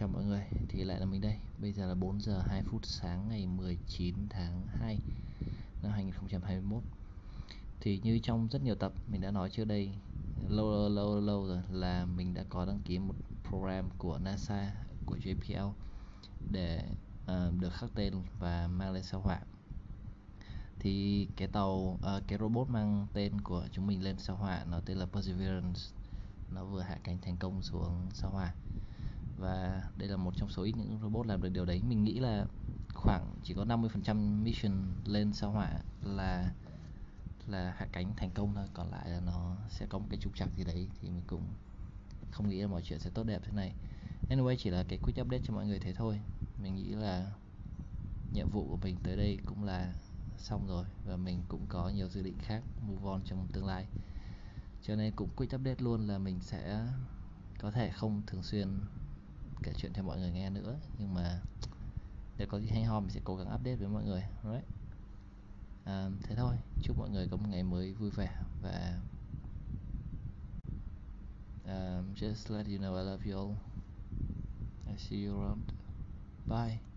chào mọi người. Thì lại là mình đây. Bây giờ là 4 giờ 2 phút sáng ngày 19 tháng 2 năm 2021 thì như trong rất nhiều tập mình đã nói trước đây lâu lâu lâu, lâu rồi là mình đã có đăng ký một program của NASA của JPL để uh, được khắc tên và mang lên sao hỏa. Thì cái tàu uh, cái robot mang tên của chúng mình lên sao hỏa nó tên là Perseverance nó vừa hạ cánh thành công xuống sao hỏa và đây là một trong số ít những robot làm được điều đấy. Mình nghĩ là khoảng chỉ có 50% mission lên sao hỏa là là hạ cánh thành công thôi. Còn lại là nó sẽ có một cái trục trặc gì đấy thì mình cũng không nghĩ là mọi chuyện sẽ tốt đẹp thế này. Anyway, chỉ là cái quick update cho mọi người thế thôi. Mình nghĩ là nhiệm vụ của mình tới đây cũng là xong rồi và mình cũng có nhiều dự định khác move on trong tương lai. Cho nên cũng quick update luôn là mình sẽ có thể không thường xuyên kể chuyện cho mọi người nghe nữa. Nhưng mà để có gì hay ho mình sẽ cố gắng update với mọi người right à, thế thôi. Chúc mọi người có một ngày mới vui vẻ và um, just let you know I love you all. I see you around. Bye.